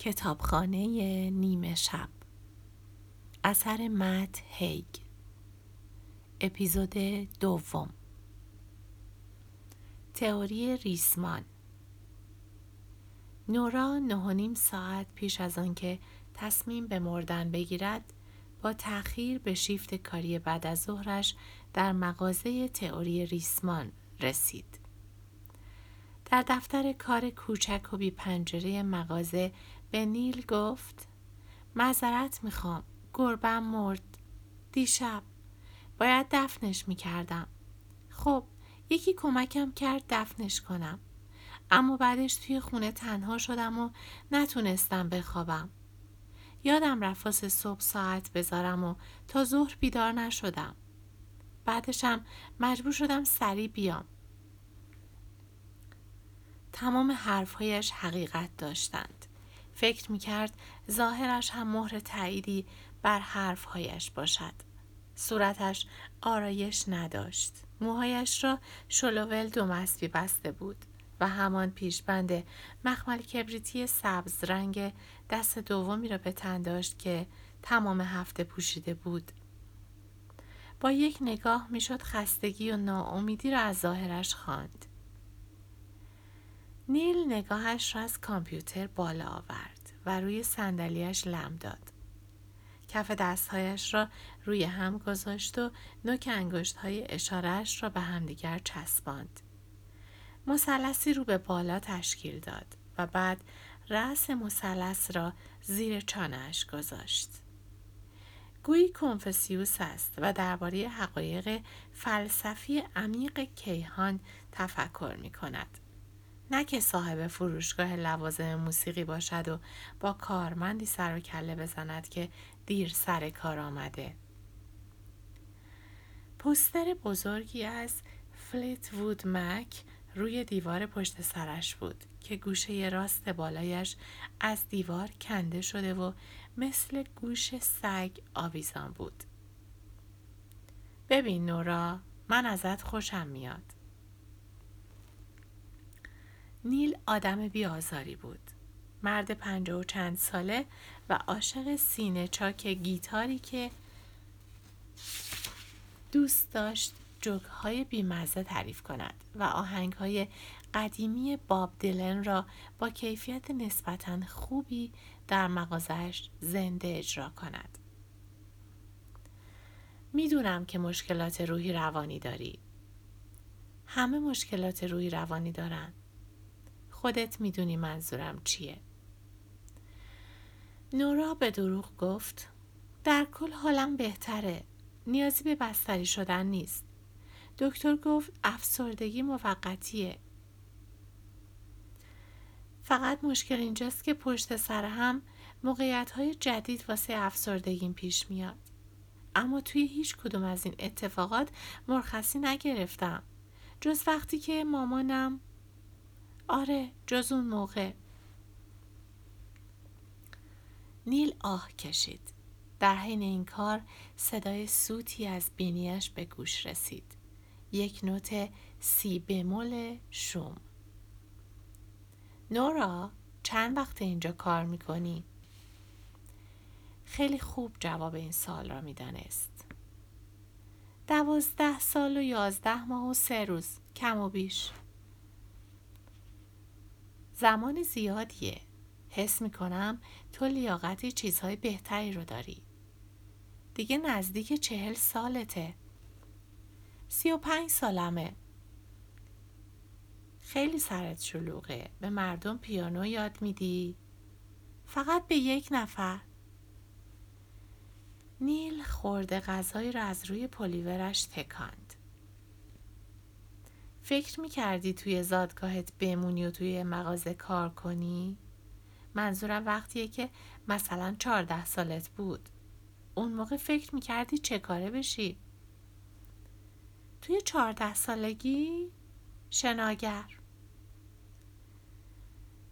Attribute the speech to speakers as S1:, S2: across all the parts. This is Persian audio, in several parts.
S1: کتابخانه نیمه شب. اثر مت هیگ. اپیزود دوم. تئوری ریسمان. نورا نه نیم ساعت پیش از آنکه تصمیم به مردن بگیرد با تأخیر به شیفت کاری بعد از ظهرش در مغازه تئوری ریسمان رسید. در دفتر کار کوچک و بی پنجره مغازه به نیل گفت معذرت می‌خوام. گربم مرد. دیشب. باید دفنش می‌کردم. خب یکی کمکم کرد دفنش کنم. اما بعدش توی خونه تنها شدم و نتونستم بخوابم. یادم رفت صبح ساعت بذارم و تا ظهر بیدار نشدم. بعدشم مجبور شدم سریع بیام. تمام حرفهایش حقیقت داشتند. فکر می کرد ظاهرش هم مهر تاییدی بر حرفهایش باشد. صورتش آرایش نداشت. موهایش را شلوول دو مسبی بسته بود و همان پیشبند مخمل کبریتی سبز رنگ دست دومی را به تن داشت که تمام هفته پوشیده بود. با یک نگاه می‌شد خستگی و ناامیدی را از ظاهرش خواند. نیل نگاهش را از کامپیوتر بالا آورد و روی صندلیاش لم داد. کف دستهایش را روی هم گذاشت و نوک انگشت های اشارهش را به همدیگر چسباند. مثلثی رو به بالا تشکیل داد و بعد رأس مثلث را زیر چانهاش گذاشت. گویی کنفسیوس است و درباره حقایق فلسفی عمیق کیهان تفکر می کند. نه که صاحب فروشگاه لوازم موسیقی باشد و با کارمندی سر و کله بزند که دیر سر کار آمده. پوستر بزرگی از فلیت وود مک روی دیوار پشت سرش بود که گوشه راست بالایش از دیوار کنده شده و مثل گوش سگ آویزان بود. ببین نورا من ازت خوشم میاد. نیل آدم بیازاری بود. مرد پنجه و چند ساله و عاشق سینه چاک گیتاری که دوست داشت جوک های بیمزه تعریف کند و آهنگ های قدیمی باب دلن را با کیفیت نسبتا خوبی در مغازش زنده اجرا کند. می‌دونم که مشکلات روحی روانی داری. همه مشکلات روحی روانی دارن. خودت می‌دونی منظورم چیه. نورا به دروغ گفت در کل حالم بهتره. نیازی به بستری شدن نیست. دکتر گفت افسردگی موقتیه. فقط مشکل اینجاست که پشت سر هم موقعیت های جدید واسه افسردگیم پیش میاد. اما توی هیچ کدوم از این اتفاقات مرخصی نگرفتم. جز وقتی که مامانم آره جز اون موقع. نیل آه کشید. در حین این کار صدای سوتی از بینیش به گوش رسید. یک نوت سی بمول شوم. نورا چند وقت اینجا کار می‌کنی؟ خیلی خوب جواب این سال را می‌دانست. دوازده سال و یازده ماه و سه روز کم و بیش. زمان زیادیه. حس می‌کنم تو لیاقتی چیزهای بهتری رو داری. دیگه نزدیک چهل سالته. سی و پنج سالمه. خیلی سرت شلوغه. به مردم پیانو یاد میدی. فقط به یک نفر. نیل خورده غذایی را از روی پلیورش تکاند. فکر می‌کردی توی زادگاهت بمونی و توی مغازه کار کنی؟ منظورم وقتیه که مثلا چهارده سالت بود اون موقع فکر می‌کردی چه کاره بشی؟ توی چهارده سالگی؟ شناگر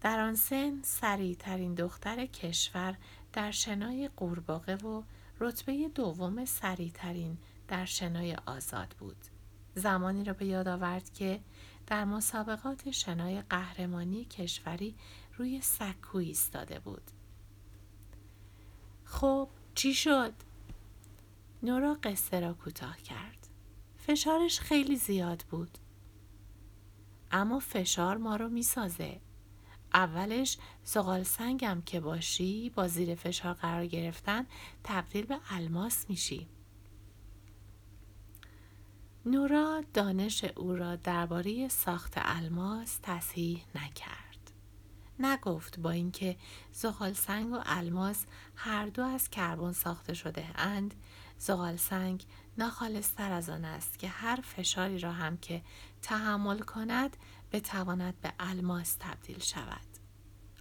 S1: در آن سن سریع ترین دختر کشور در شنای قورباغه و رتبه دوم سریع ترین در شنای آزاد بود. زمانی را به یاد آورد که در مسابقات شنای قهرمانی کشوری روی سکو ایستاده بود. خب چی شد؟ نورا قصه را کوتاه کرد. فشارش خیلی زیاد بود. اما فشار ما رو می‌سازه. اولش زغال سنگم که باشی با زیر فشار قرار گرفتن تبدیل به الماس میشی. نورا دانش او را درباره ساخت الماس تصحیح نکرد. نگفت با اینکه زغال سنگ و الماس هر دو از کربن ساخته شده اند زغال سنگ ناخالصتر از آن است که هر فشاری را هم که تحمل کند بتواند به الماس تبدیل شود.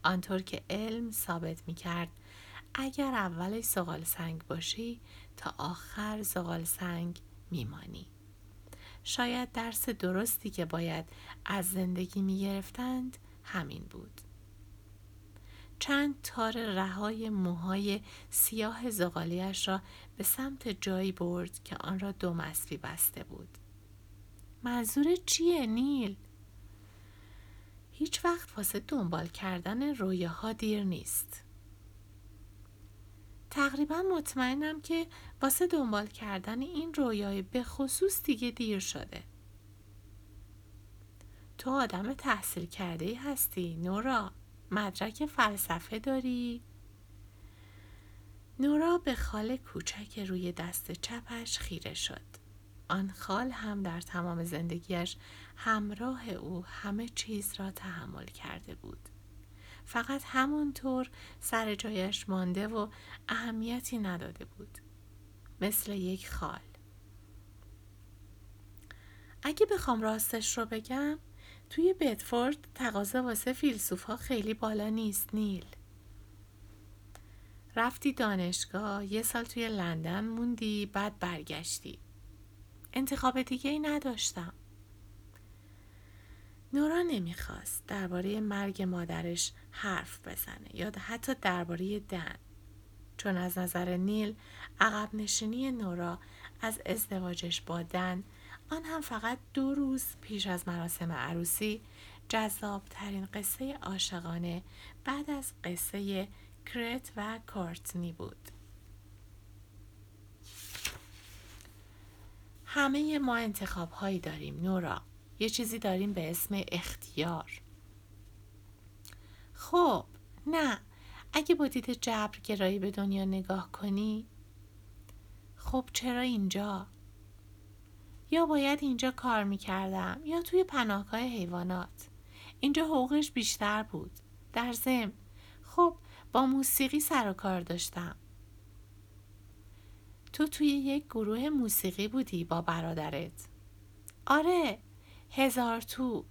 S1: آنطور که علم ثابت می کرد اگر اولش زغال سنگ باشی تا آخر زغال سنگ میمانی. شاید درس درستی که باید از زندگی می گرفتند همین بود. چند تار رهای موهای سیاه زغالیش را به سمت جایی برد که آن را دو مسبی بسته بود. منظور چیه نیل؟ هیچ وقت واسه دنبال کردن رویاها دیر نیست. تقریبا مطمئنم که واسه دنبال کردن این رویای به خصوص دیگه دیر شده. تو آدم تحصیل کرده هستی نورا مدرک فلسفه داری؟ نورا به خال کوچک روی دست چپش خیره شد. آن خال هم در تمام زندگیش همراه او همه چیز را تحمل کرده بود. فقط همونطور سر جایش مانده و اهمیتی نداده بود. مثل یک خال. اگه بخوام راستش رو بگم توی بدفورد تقاضا واسه فیلسوف ها خیلی بالا نیست نیل. رفتی دانشگاه یه سال توی لندن موندی بعد برگشتی. انتخاب دیگه ای نداشتم. نورا نمی‌خواست درباره مرگ مادرش حرف بزنه یا حتی درباره دن چون از نظر نیل عقب نشینی نورا از ازدواجش با دن آن هم فقط دو روز پیش از مراسم عروسی جذاب ترین قصه عاشقانه بعد از قصه کرت و کورتنی بود. همه ما انتخاب هایی داریم نورا. یه چیزی داریم به اسم اختیار. خب نه. اگه با دید جبر گرایی به دنیا نگاه کنی خب چرا اینجا؟ یا باید اینجا کار می‌کردم یا توی پناهگاه حیوانات. اینجا حقوقش بیشتر بود. در ضمن خب با موسیقی سر و کار داشتم. تو توی یک گروه موسیقی بودی با برادرت. آره هزار تو.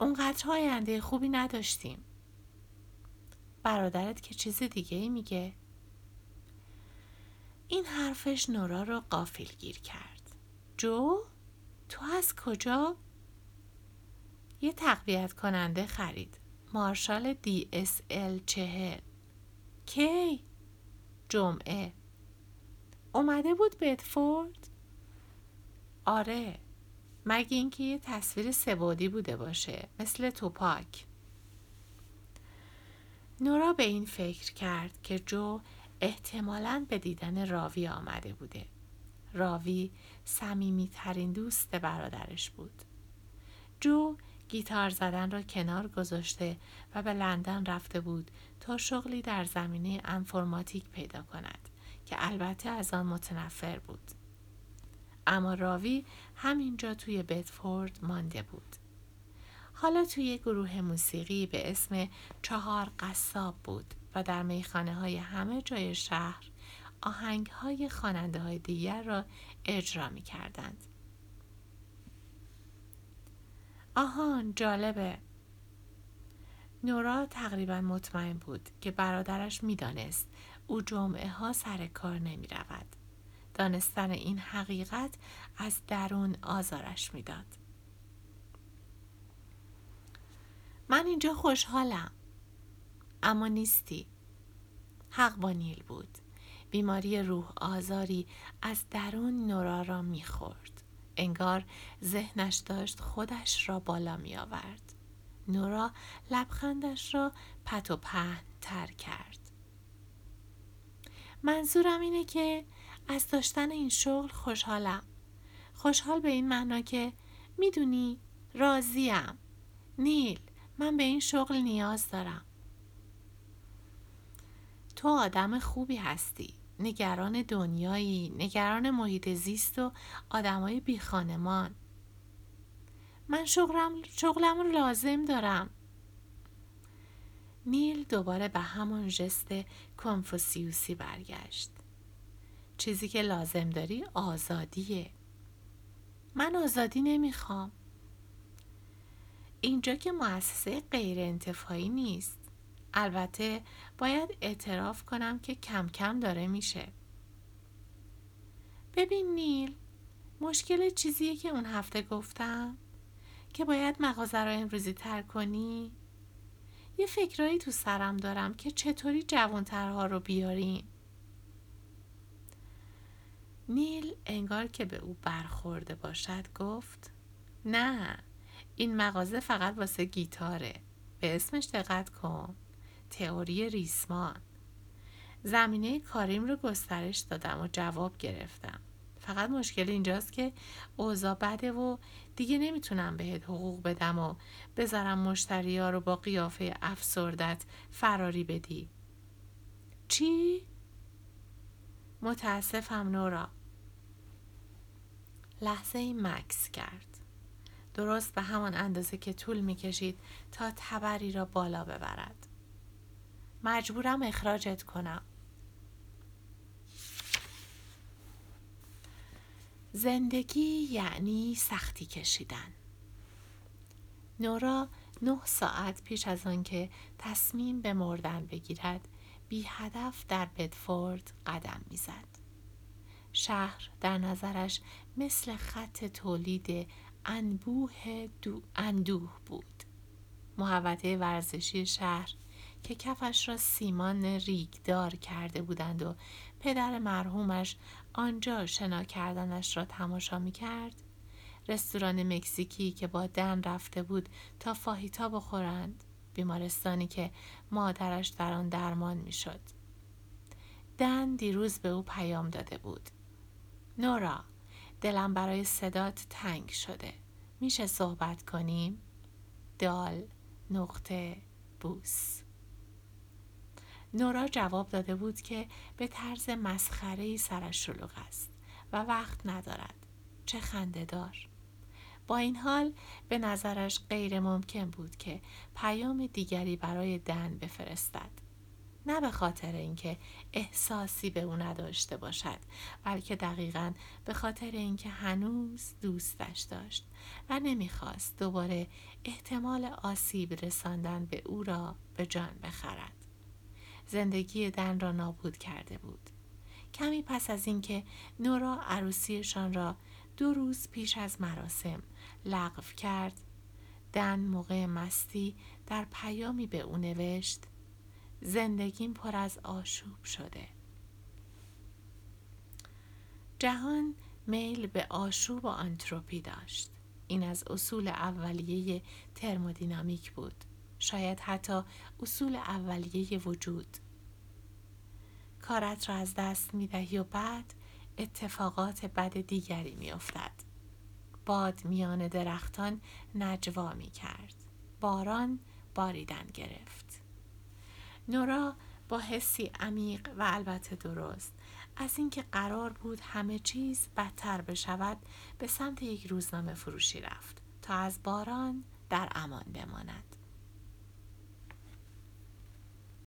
S1: اونقدر آینده خوبی نداشتیم. برادرت که چیز دیگه ای میگه. این حرفش نورا رو قافل گیر کرد. جو تو از کجا؟ یه تقویت کننده خرید. مارشال دی اس ال چهل. کی؟ جمعه. اومده بود بدفورد؟ آره. مگه اینکه یه تصویر سبودی بوده باشه مثل توپاک نورا به این فکر کرد که جو احتمالاً به دیدن راوی آمده بوده. راوی سمیمی ترین دوست برادرش بود. جو گیتار زدن را کنار گذاشته و به لندن رفته بود تا شغلی در زمینه انفرماتیک پیدا کند که البته از آن متنفر بود. اما راوی همینجا توی بدفورد مانده بود. حالا توی گروه موسیقی به اسم چهار قصاب بود و در میخانه های همه جای شهر آهنگ های خاننده های دیگر را اجرا می کردند. آهان جالبه نورا تقریبا مطمئن بود که برادرش می‌دانست او جمعه ها سر کار نمی رود. دانستن این حقیقت از درون آزارش می‌داد. من اینجا خوشحالم. اما نیستی. حق با نیل بود. بیماری روح آزاری از درون نورا را می‌خورد. انگار ذهنش داشت خودش را بالا می آورد نورا لبخندش را پت و پهن تر کرد. منظورم اینه که از داشتن این شغل خوشحالم. خوشحال به این معنا که می‌دونی راضیم. نیل من به این شغل نیاز دارم. تو آدم خوبی هستی. نگران دنیایی نگران محیط زیست و آدمای بی خانمان. من شغلم, شغلم رو لازم دارم. نیل دوباره به همون ژست کنفوسیوسی برگشت. چیزی که لازم داری آزادیه. من آزادی نمی‌خوام. اینجا که مؤسسه غیر انتفاعی نیست. البته باید اعتراف کنم که کم کم داره میشه. ببین نیل مشکل چیزیه که اون هفته گفتم که باید مغازه رو امروزی تر کنی. یه فکرایی تو سرم دارم که چطوری جوانترها رو بیاریم نیل انگار که به او برخورده باشد گفت نه این مغازه فقط واسه گیتاره. به اسمش دقت کن. تئوری ریسمان. زمینه کاریم رو گسترش دادم و جواب گرفتم. فقط مشکل اینجاست که اوضاع بده و دیگه نمی‌تونم بهت حقوق بدم و بذارم مشتری ها رو با قیافه افسردت فراری بدی. چی؟ متاسفم نورا. لحظه ای مکس کرد. درست به همان اندازه که طول می‌کشید تا تبری را بالا ببرد. مجبورم اخراجت کنم. زندگی یعنی سختی کشیدن. نورا نه ساعت پیش از آنکه تصمیم به مردن بگیرد بی هدف در بدفورد قدم می‌زد. شهر در نظرش مثل خط تولید انبوه دو اندوه بود. محوطه ورزشی شهر که کفش را سیمان ریگدار کرده بودند و پدر مرحومش آنجا شنا کردنش را تماشا می کرد رستوران مکزیکی که با دن رفته بود تا فاهیتا بخورند بیمارستانی که مادرش در آن درمان می شد. دن دیروز به او پیام داده بود. نورا دلم برای صدات تنگ شده. میشه صحبت کنیم؟ دال نقطه بوس نورا جواب داده بود که به طرز مسخره سرش شلوغ است و وقت ندارد. چه خنده دار. با این حال به نظرش غیر ممکن بود که پیام دیگری برای دن بفرستد. نه به خاطر اینکه احساسی به او نداشته باشد بلکه دقیقا به خاطر اینکه هنوز دوستش داشت و نمی‌خواست دوباره احتمال آسیب رساندن به او را به جان بخرد زندگی دن را نابود کرده بود کمی پس از اینکه نورا عروسیشان را دو روز پیش از مراسم لغو کرد. دن موقع مستی در پیامی به او نوشت زندگیم پر از آشوب شده. جهان میل به آشوب و آنتروپی داشت. این از اصول اولیه ترمودینامیک بود. شاید حتی اصول اولیه وجود. کارت را از دست می دهی و بعد اتفاقات بد دیگری می افتد. باد میان درختان نجوا می کرد. باران باریدن گرفت. نورا با حسی عمیق و البته درست از اینکه قرار بود همه چیز بدتر بشود به سمت یک روزنامه فروشی رفت تا از باران در امان بماند.